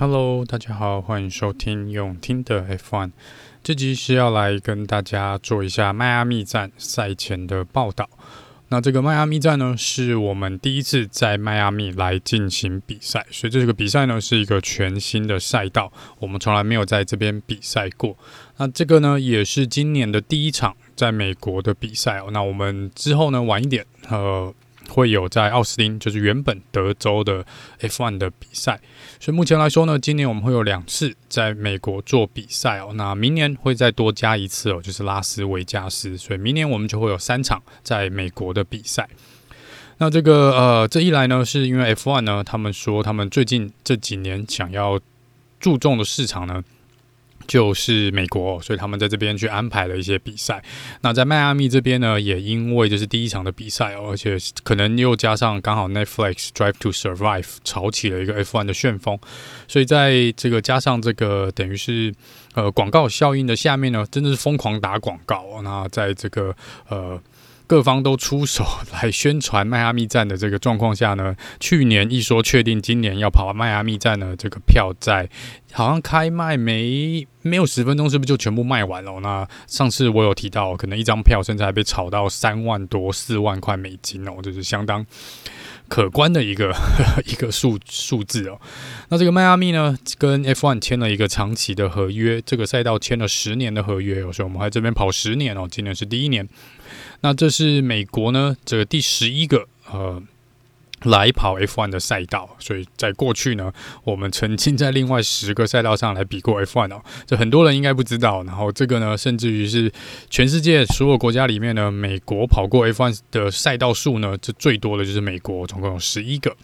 Hello，大家好，欢迎收听永听的 F1。这集是要来跟大家做一下迈阿密站赛前的报道。那这个迈阿密站呢，是我们第一次在迈阿密来进行比赛，所以这个比赛呢是一个全新的赛道，我们从来没有在这边比赛过。那这个呢，也是今年的第一场在美国的比赛哦。那我们之后呢，晚一点，呃。会有在奥斯汀，就是原本德州的 F1 的比赛，所以目前来说呢，今年我们会有两次在美国做比赛哦。那明年会再多加一次哦，就是拉斯维加斯，所以明年我们就会有三场在美国的比赛。那这个呃，这一来呢，是因为 F1 呢，他们说他们最近这几年想要注重的市场呢。就是美国，所以他们在这边去安排了一些比赛。那在迈阿密这边呢，也因为就是第一场的比赛，而且可能又加上刚好 Netflix Drive to Survive 炒起了一个 F1 的旋风，所以在这个加上这个等于是呃广告效应的下面呢，真的是疯狂打广告。那在这个呃。各方都出手来宣传迈阿密站的这个状况下呢，去年一说确定今年要跑迈阿密站呢，这个票在好像开卖没没有十分钟，是不是就全部卖完了？那上次我有提到，可能一张票甚至还被炒到三万多、四万块美金哦，这是相当可观的一个 一个数数字哦。那这个迈阿密呢，跟 F1 签了一个长期的合约，这个赛道签了十年的合约哦，所以我们在这边跑十年哦，今年是第一年。那这是美国呢，这个第十一个呃来跑 F1 的赛道，所以在过去呢，我们曾经在另外十个赛道上来比过 F1 哦，这很多人应该不知道。然后这个呢，甚至于是全世界所有国家里面呢，美国跑过 F1 的赛道数呢，这最多的就是美国，总共有十一个。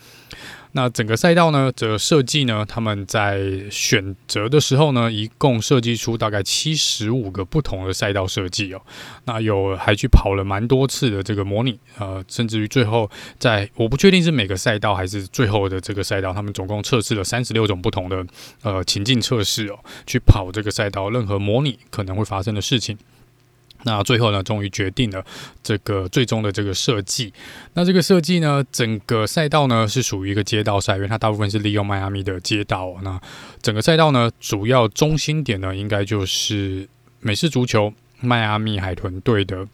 那整个赛道呢，这个设计呢，他们在选择的时候呢，一共设计出大概七十五个不同的赛道设计哦。那有还去跑了蛮多次的这个模拟，呃，甚至于最后在我不确定是每个赛道还是最后的这个赛道，他们总共测试了三十六种不同的呃情境测试哦，去跑这个赛道任何模拟可能会发生的事情。那最后呢，终于决定了这个最终的这个设计。那这个设计呢，整个赛道呢是属于一个街道赛，因为它大部分是利用迈阿密的街道。那整个赛道呢，主要中心点呢，应该就是美式足球迈阿密海豚队的。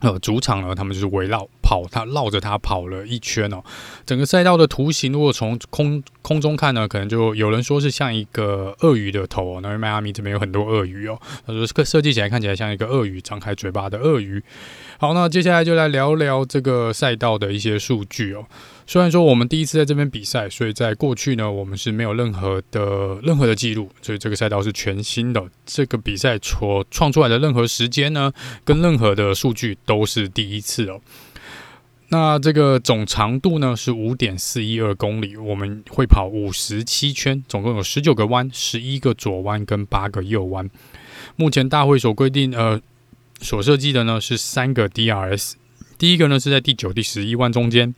呃，主场呢，他们就是围绕跑，它绕着它跑了一圈哦。整个赛道的图形，如果从空空中看呢，可能就有人说是像一个鳄鱼的头哦。那迈阿密这边有很多鳄鱼哦，他说这个设计起来看起来像一个鳄鱼张开嘴巴的鳄鱼。好，那接下来就来聊聊这个赛道的一些数据哦。虽然说我们第一次在这边比赛，所以在过去呢，我们是没有任何的任何的记录，所以这个赛道是全新的。这个比赛所创出来的任何时间呢，跟任何的数据都是第一次哦。那这个总长度呢是五点四一二公里，我们会跑五十七圈，总共有十九个弯，十一个左弯跟八个右弯。目前大会所规定呃所设计的呢是三个 DRS，第一个呢是在第九、第十一弯中间。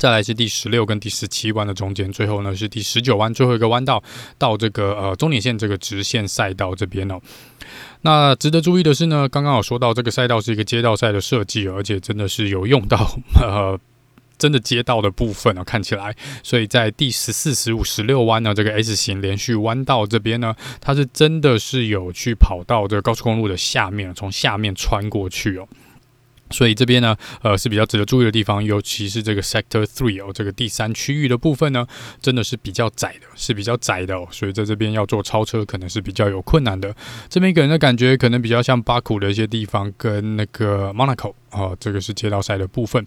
再来是第十六跟第十七弯的中间，最后呢是第十九弯最后一个弯道到这个呃终点线这个直线赛道这边哦。那值得注意的是呢，刚刚有说到这个赛道是一个街道赛的设计，而且真的是有用到呃真的街道的部分哦，看起来。所以在第十四、十五、十六弯呢，这个 S 型连续弯道这边呢，它是真的是有去跑到这个高速公路的下面，从下面穿过去哦。所以这边呢，呃，是比较值得注意的地方，尤其是这个 Sector Three 哦，这个第三区域的部分呢，真的是比较窄的，是比较窄的哦。所以在这边要做超车，可能是比较有困难的。这边给人的感觉可能比较像巴库的一些地方，跟那个 Monaco 哦，这个是街道赛的部分。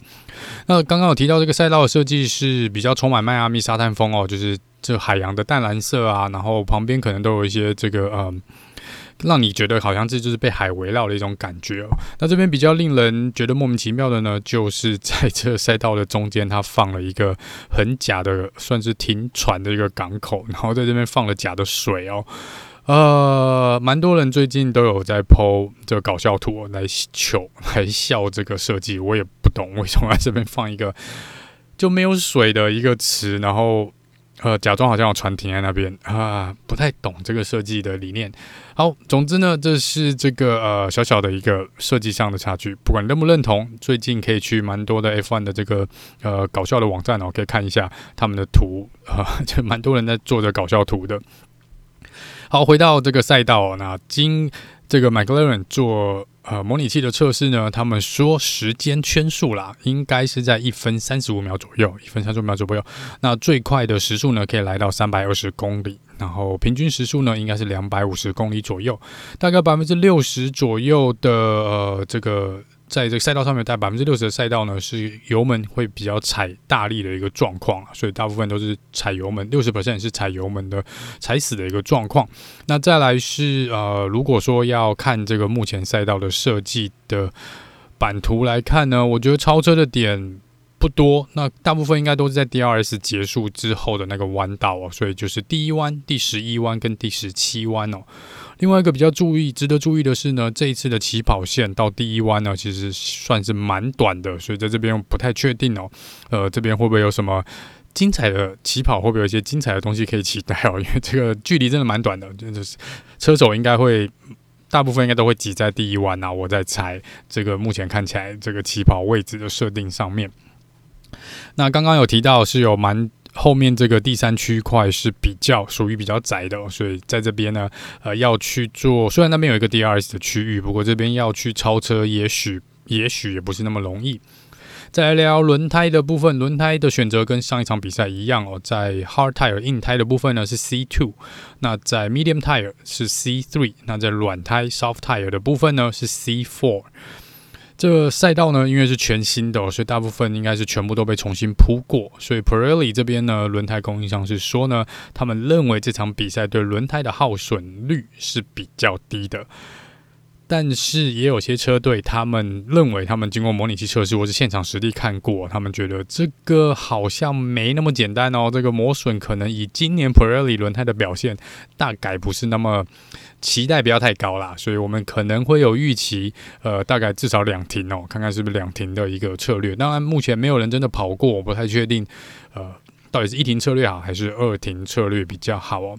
那刚刚有提到这个赛道的设计是比较充满迈阿密沙滩风哦，就是这海洋的淡蓝色啊，然后旁边可能都有一些这个嗯。让你觉得好像这就是被海围绕的一种感觉哦。那这边比较令人觉得莫名其妙的呢，就是在这赛道的中间，它放了一个很假的，算是停船的一个港口，然后在这边放了假的水哦。呃，蛮多人最近都有在 po 这个搞笑图来求来笑这个设计，我也不懂为什么在这边放一个就没有水的一个池，然后。呃，假装好像有船停在那边啊，不太懂这个设计的理念。好，总之呢，这是这个呃小小的一个设计上的差距。不管认不认同，最近可以去蛮多的 F1 的这个呃搞笑的网站哦，可以看一下他们的图啊，就蛮多人在做着搞笑图的。好，回到这个赛道，那今这个 McLaren 做。呃，模拟器的测试呢，他们说时间圈数啦，应该是在一分三十五秒左右，一分三十五秒左右。那最快的时速呢，可以来到三百二十公里，然后平均时速呢，应该是两百五十公里左右，大概百分之六十左右的呃这个。在这个赛道上面，大概百分之六十的赛道呢，是油门会比较踩大力的一个状况，所以大部分都是踩油门，六十 percent 是踩油门的踩死的一个状况。那再来是呃，如果说要看这个目前赛道的设计的版图来看呢，我觉得超车的点不多，那大部分应该都是在 DRS 结束之后的那个弯道哦，所以就是第一弯、第十一弯跟第十七弯哦。另外一个比较注意、值得注意的是呢，这一次的起跑线到第一弯呢，其实算是蛮短的，所以在这边不太确定哦。呃，这边会不会有什么精彩的起跑？会不会有一些精彩的东西可以期待哦？因为这个距离真的蛮短的，就是车手应该会大部分应该都会挤在第一弯啊。我在猜，这个目前看起来这个起跑位置的设定上面，那刚刚有提到是有蛮。后面这个第三区块是比较属于比较窄的，所以在这边呢，呃，要去做，虽然那边有一个 DRS 的区域，不过这边要去超车，也许也许也不是那么容易。再来聊轮胎的部分，轮胎的选择跟上一场比赛一样哦，在 Hard Tire 硬胎的部分呢是 C two，那在 Medium Tire 是 C three，那在软胎 Soft Tire 的部分呢是 C four。这个赛道呢，因为是全新的，所以大部分应该是全部都被重新铺过。所以 Pirelli 这边呢，轮胎供应商是说呢，他们认为这场比赛对轮胎的耗损率是比较低的。但是也有些车队，他们认为他们经过模拟器测试或是现场实地看过，他们觉得这个好像没那么简单哦。这个磨损可能以今年 Pirelli 轮胎的表现，大概不是那么期待，不要太高啦。所以我们可能会有预期，呃，大概至少两停哦，看看是不是两停的一个策略。当然，目前没有人真的跑过，我不太确定，呃，到底是一停策略好还是二停策略比较好哦。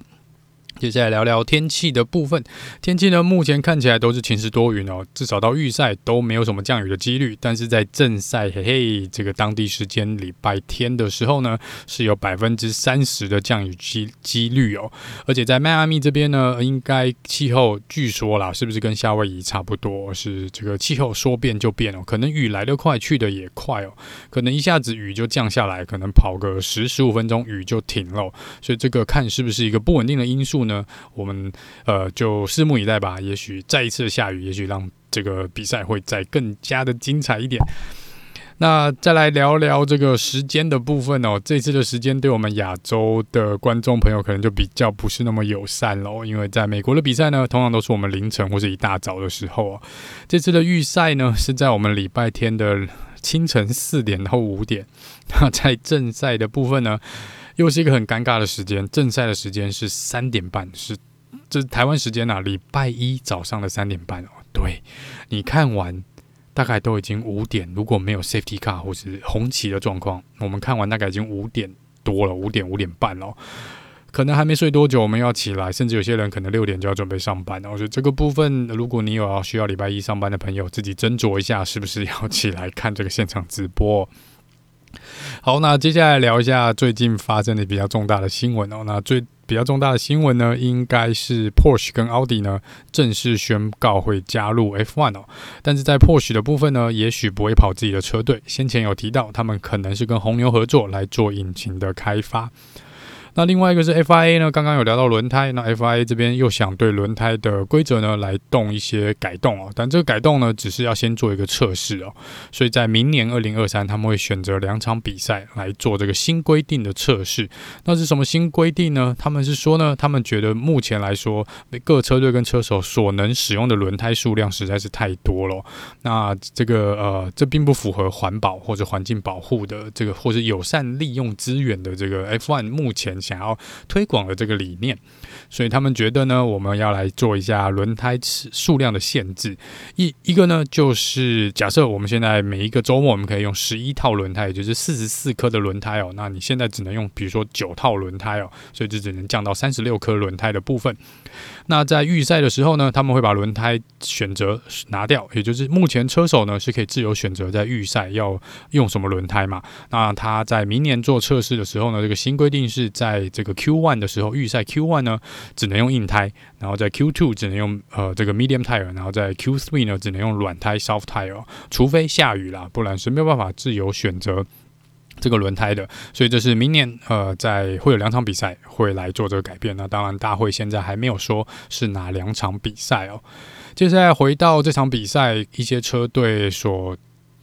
接下来聊聊天气的部分。天气呢，目前看起来都是晴时多云哦，至少到预赛都没有什么降雨的几率。但是在正赛，嘿嘿，这个当地时间礼拜天的时候呢，是有百分之三十的降雨机几率哦。而且在迈阿密这边呢，应该气候据说啦，是不是跟夏威夷差不多？是这个气候说变就变哦，可能雨来得快，去得也快哦。可能一下子雨就降下来，可能跑个十十五分钟雨就停了。所以这个看是不是一个不稳定的因素呢？我们呃就拭目以待吧。也许再一次下雨，也许让这个比赛会再更加的精彩一点。那再来聊聊这个时间的部分哦。这次的时间对我们亚洲的观众朋友可能就比较不是那么友善喽。因为在美国的比赛呢，通常都是我们凌晨或是一大早的时候哦。这次的预赛呢是在我们礼拜天的清晨四点到五点。那在正赛的部分呢，又是一个很尴尬的时间，正赛的时间是三点半，是这台湾时间啊，礼拜一早上的三点半哦。对，你看完大概都已经五点，如果没有 safety car 或是红旗的状况，我们看完大概已经五点多了，五点五点半了，可能还没睡多久，我们要起来，甚至有些人可能六点就要准备上班。我觉得这个部分，如果你有要需要礼拜一上班的朋友，自己斟酌一下，是不是要起来看这个现场直播。好，那接下来聊一下最近发生的比较重大的新闻哦。那最比较重大的新闻呢，应该是 Porsche 跟 Audi 呢正式宣告会加入 F1 哦。但是在 Porsche 的部分呢，也许不会跑自己的车队。先前有提到，他们可能是跟红牛合作来做引擎的开发。那另外一个是 FIA 呢，刚刚有聊到轮胎，那 FIA 这边又想对轮胎的规则呢来动一些改动哦，但这个改动呢只是要先做一个测试哦，所以在明年二零二三他们会选择两场比赛来做这个新规定的测试。那是什么新规定呢？他们是说呢，他们觉得目前来说各车队跟车手所能使用的轮胎数量实在是太多了，那这个呃这并不符合环保或者环境保护的这个或者友善利用资源的这个 F1 目前。想要推广的这个理念，所以他们觉得呢，我们要来做一下轮胎数量的限制。一一个呢，就是假设我们现在每一个周末我们可以用十一套轮胎，也就是四十四颗的轮胎哦，那你现在只能用，比如说九套轮胎哦，所以就只能降到三十六颗轮胎的部分。那在预赛的时候呢，他们会把轮胎选择拿掉，也就是目前车手呢是可以自由选择在预赛要用什么轮胎嘛。那他在明年做测试的时候呢，这个新规定是在这个 Q One 的时候，预赛 Q One 呢只能用硬胎，然后在 Q Two 只能用呃这个 medium tire，然后在 Q Three 呢只能用软胎 soft tire，除非下雨啦，不然是没有办法自由选择。这个轮胎的，所以这是明年呃，在会有两场比赛会来做这个改变。那当然，大会现在还没有说是哪两场比赛哦。接下来回到这场比赛，一些车队所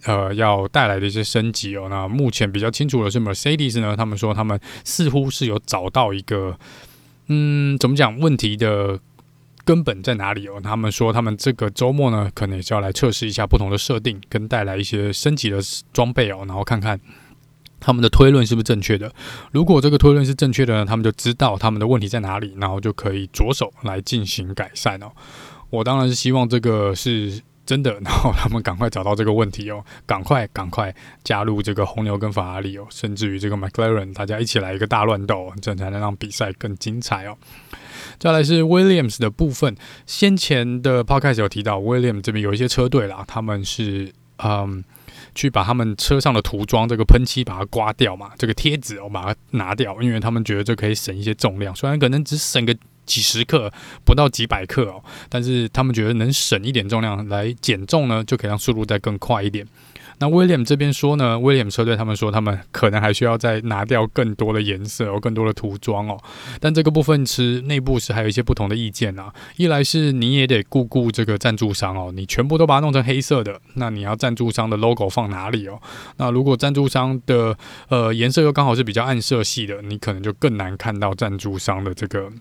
呃要带来的一些升级哦。那目前比较清楚的是，Mercedes 呢，他们说他们似乎是有找到一个嗯，怎么讲问题的根本在哪里哦？他们说他们这个周末呢，可能也是要来测试一下不同的设定，跟带来一些升级的装备哦，然后看看。他们的推论是不是正确的？如果这个推论是正确的呢，他们就知道他们的问题在哪里，然后就可以着手来进行改善哦。我当然是希望这个是真的，然后他们赶快找到这个问题哦，赶快赶快加入这个红牛跟法拉利哦，甚至于这个 McLaren，大家一起来一个大乱斗，这样才能让比赛更精彩哦。再来是 Williams 的部分，先前的 Podcast 有提到，Williams 这边有一些车队啦，他们是嗯。去把他们车上的涂装这个喷漆把它刮掉嘛，这个贴纸我把它拿掉，因为他们觉得这可以省一些重量，虽然可能只省个几十克，不到几百克哦，但是他们觉得能省一点重量来减重呢，就可以让速度再更快一点。那威廉这边说呢，威廉车队他们说他们可能还需要再拿掉更多的颜色哦，更多的涂装哦。但这个部分是内部是还有一些不同的意见啊。一来是你也得顾顾这个赞助商哦，你全部都把它弄成黑色的，那你要赞助商的 logo 放哪里哦？那如果赞助商的呃颜色又刚好是比较暗色系的，你可能就更难看到赞助商的这个。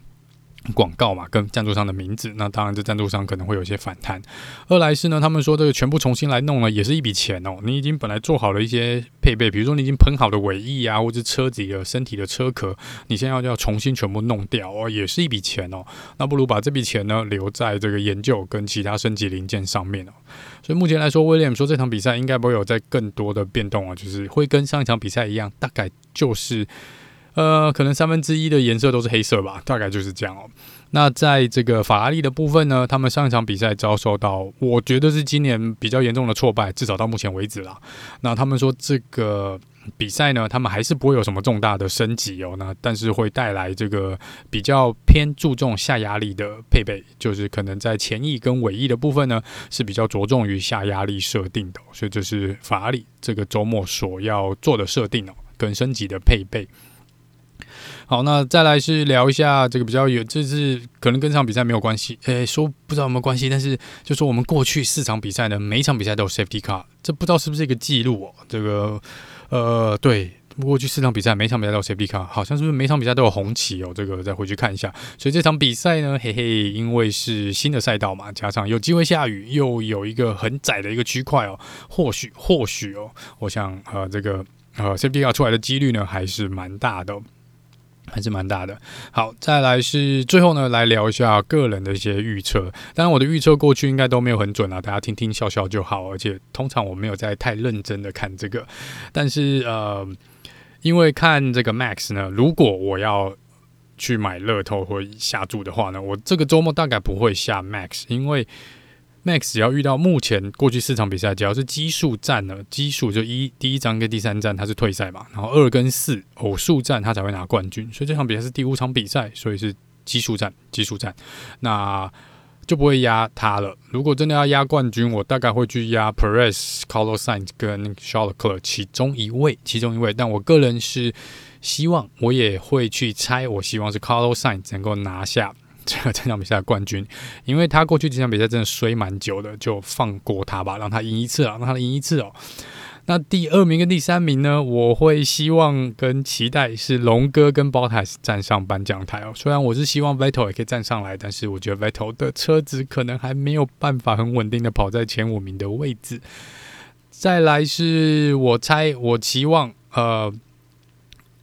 广告嘛，跟赞助商的名字，那当然这赞助商可能会有一些反弹。二来是呢，他们说这个全部重新来弄了，也是一笔钱哦。你已经本来做好了一些配备，比如说你已经喷好的尾翼啊，或者车子的身体的车壳，你现在要要重新全部弄掉哦，也是一笔钱哦。那不如把这笔钱呢留在这个研究跟其他升级零件上面哦。所以目前来说，威廉姆说这场比赛应该不会有再更多的变动啊，就是会跟上一场比赛一样，大概就是。呃，可能三分之一的颜色都是黑色吧，大概就是这样哦。那在这个法拉利的部分呢，他们上一场比赛遭受到，我觉得是今年比较严重的挫败，至少到目前为止啦。那他们说这个比赛呢，他们还是不会有什么重大的升级哦。那但是会带来这个比较偏注重下压力的配备，就是可能在前翼跟尾翼的部分呢，是比较着重于下压力设定的。所以这是法拉利这个周末所要做的设定哦，跟升级的配备。好，那再来是聊一下这个比较有，这是可能跟这场比赛没有关系，诶，说不知道有没有关系，但是就说我们过去四场比赛呢，每一场比赛都有 safety car，这不知道是不是一个记录哦？这个，呃，对，过去四场比赛每场比赛都有 safety car，好像是不是每场比赛都有红旗哦？这个再回去看一下。所以这场比赛呢，嘿嘿，因为是新的赛道嘛，加上有机会下雨，又有一个很窄的一个区块哦，或许或许哦，我想呃，这个呃 safety car 出来的几率呢，还是蛮大的。还是蛮大的。好，再来是最后呢，来聊一下个人的一些预测。当然，我的预测过去应该都没有很准啊，大家听听笑笑就好。而且通常我没有在太认真的看这个。但是呃，因为看这个 Max 呢，如果我要去买乐透或下注的话呢，我这个周末大概不会下 Max，因为。Max 只要遇到目前过去四场比赛，只要是奇数战呢，奇数就一第一张跟第三战他是退赛嘛，然后二跟四偶数战他才会拿冠军，所以这场比赛是第五场比赛，所以是奇数战，奇数战，那就不会压他了。如果真的要压冠军，我大概会去压 Perez、Carlos Sainz 跟 Charles Leclerc 其中一位，其中一位。但我个人是希望，我也会去猜，我希望是 Carlos Sainz 能够拿下。这个这场比赛的冠军，因为他过去几场比赛真的衰蛮久的，就放过他吧，让他赢一次啊，让他赢一次哦。那第二名跟第三名呢，我会希望跟期待是龙哥跟 Bottas 站上颁奖台哦。虽然我是希望 Vettel 也可以站上来，但是我觉得 Vettel 的车子可能还没有办法很稳定的跑在前五名的位置。再来是我猜，我期望呃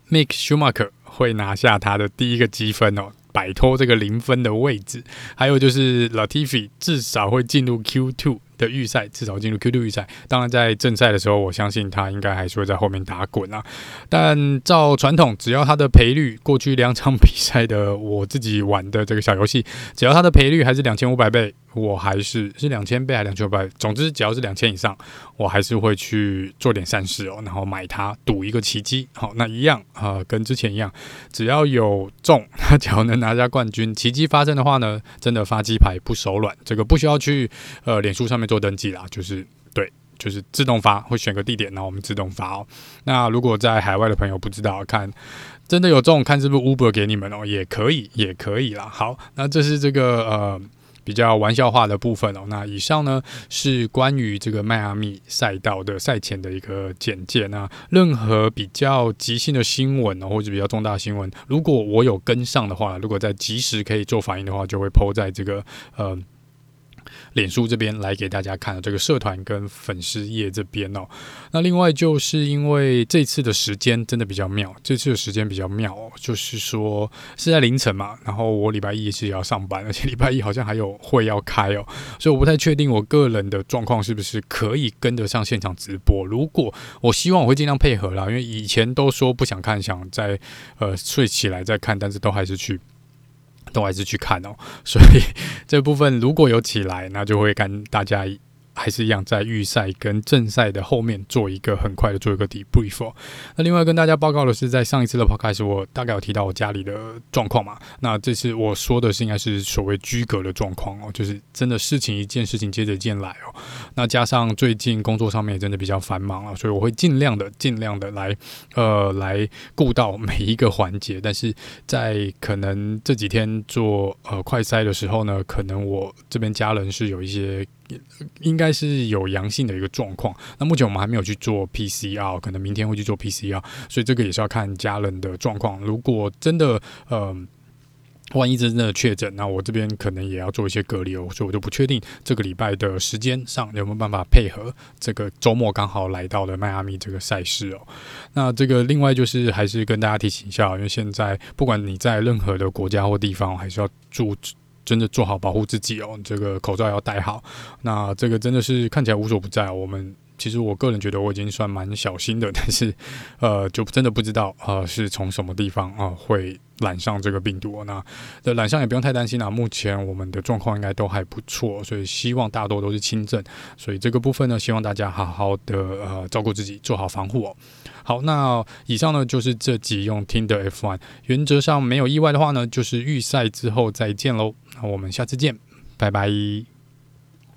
，Mick Schumacher。会拿下他的第一个积分哦，摆脱这个零分的位置。还有就是 Latifi 至少会进入 Q2。的预赛至少进入 Q2 预赛，当然在正赛的时候，我相信他应该还是会在后面打滚啊。但照传统，只要他的赔率，过去两场比赛的我自己玩的这个小游戏，只要他的赔率还是两千五百倍。我还是是两千倍还是两千倍？总之只要是两千以上，我还是会去做点善事哦，然后买它赌一个奇迹。好，那一样啊、跟之前一样，只要有中，他只要能拿下冠军，奇迹发生的话呢，真的发鸡排不手软，这个不需要去呃脸书上面做登记啦，就是对，就是自动发，会选个地点，然后我们自动发哦。那如果在海外的朋友不知道，看真的有中，看是不是 Uber 给你们哦，也可以，也可以啦。好，那这是这个呃。比较玩笑话的部分哦，那以上呢是关于这个迈阿密赛道的赛前的一个简介。那任何比较即兴的新闻哦，或者比较重大新闻，如果我有跟上的话，如果在及时可以做反应的话，就会抛在这个呃。脸书这边来给大家看的这个社团跟粉丝页这边哦，那另外就是因为这次的时间真的比较妙，这次的时间比较妙哦，就是说是在凌晨嘛，然后我礼拜一是要上班，而且礼拜一好像还有会要开哦，所以我不太确定我个人的状况是不是可以跟得上现场直播。如果我希望我会尽量配合啦，因为以前都说不想看，想在呃睡起来再看，但是都还是去。都还是去看哦，所以 这部分如果有起来，那就会跟大家。还是一样，在预赛跟正赛的后面做一个很快的做一个 debrief。那另外跟大家报告的是，在上一次的 podcast 我大概有提到我家里的状况嘛。那这次我说的是应该是所谓居隔的状况哦，就是真的事情一件事情接着一件来哦。那加上最近工作上面也真的比较繁忙啊，所以我会尽量的尽量的来呃来顾到每一个环节。但是在可能这几天做呃快筛的时候呢，可能我这边家人是有一些。应该是有阳性的一个状况，那目前我们还没有去做 PCR，可能明天会去做 PCR，所以这个也是要看家人的状况。如果真的，呃。万一真的确诊，那我这边可能也要做一些隔离哦，所以我就不确定这个礼拜的时间上有没有办法配合这个周末刚好来到了迈阿密这个赛事哦。那这个另外就是还是跟大家提醒一下，因为现在不管你在任何的国家或地方，还是要注真的做好保护自己哦，这个口罩要戴好。那这个真的是看起来无所不在，我们。其实我个人觉得我已经算蛮小心的，但是，呃，就真的不知道呃是从什么地方啊、会染上这个病毒。那的染上也不用太担心啦，目前我们的状况应该都还不错，所以希望大多都是轻症。所以这个部分呢，希望大家好好的呃照顾自己，做好防护哦。好，那以上呢就是这集用听的 F1，原则上没有意外的话呢，就是预赛之后再见喽。那我们下次见，拜拜。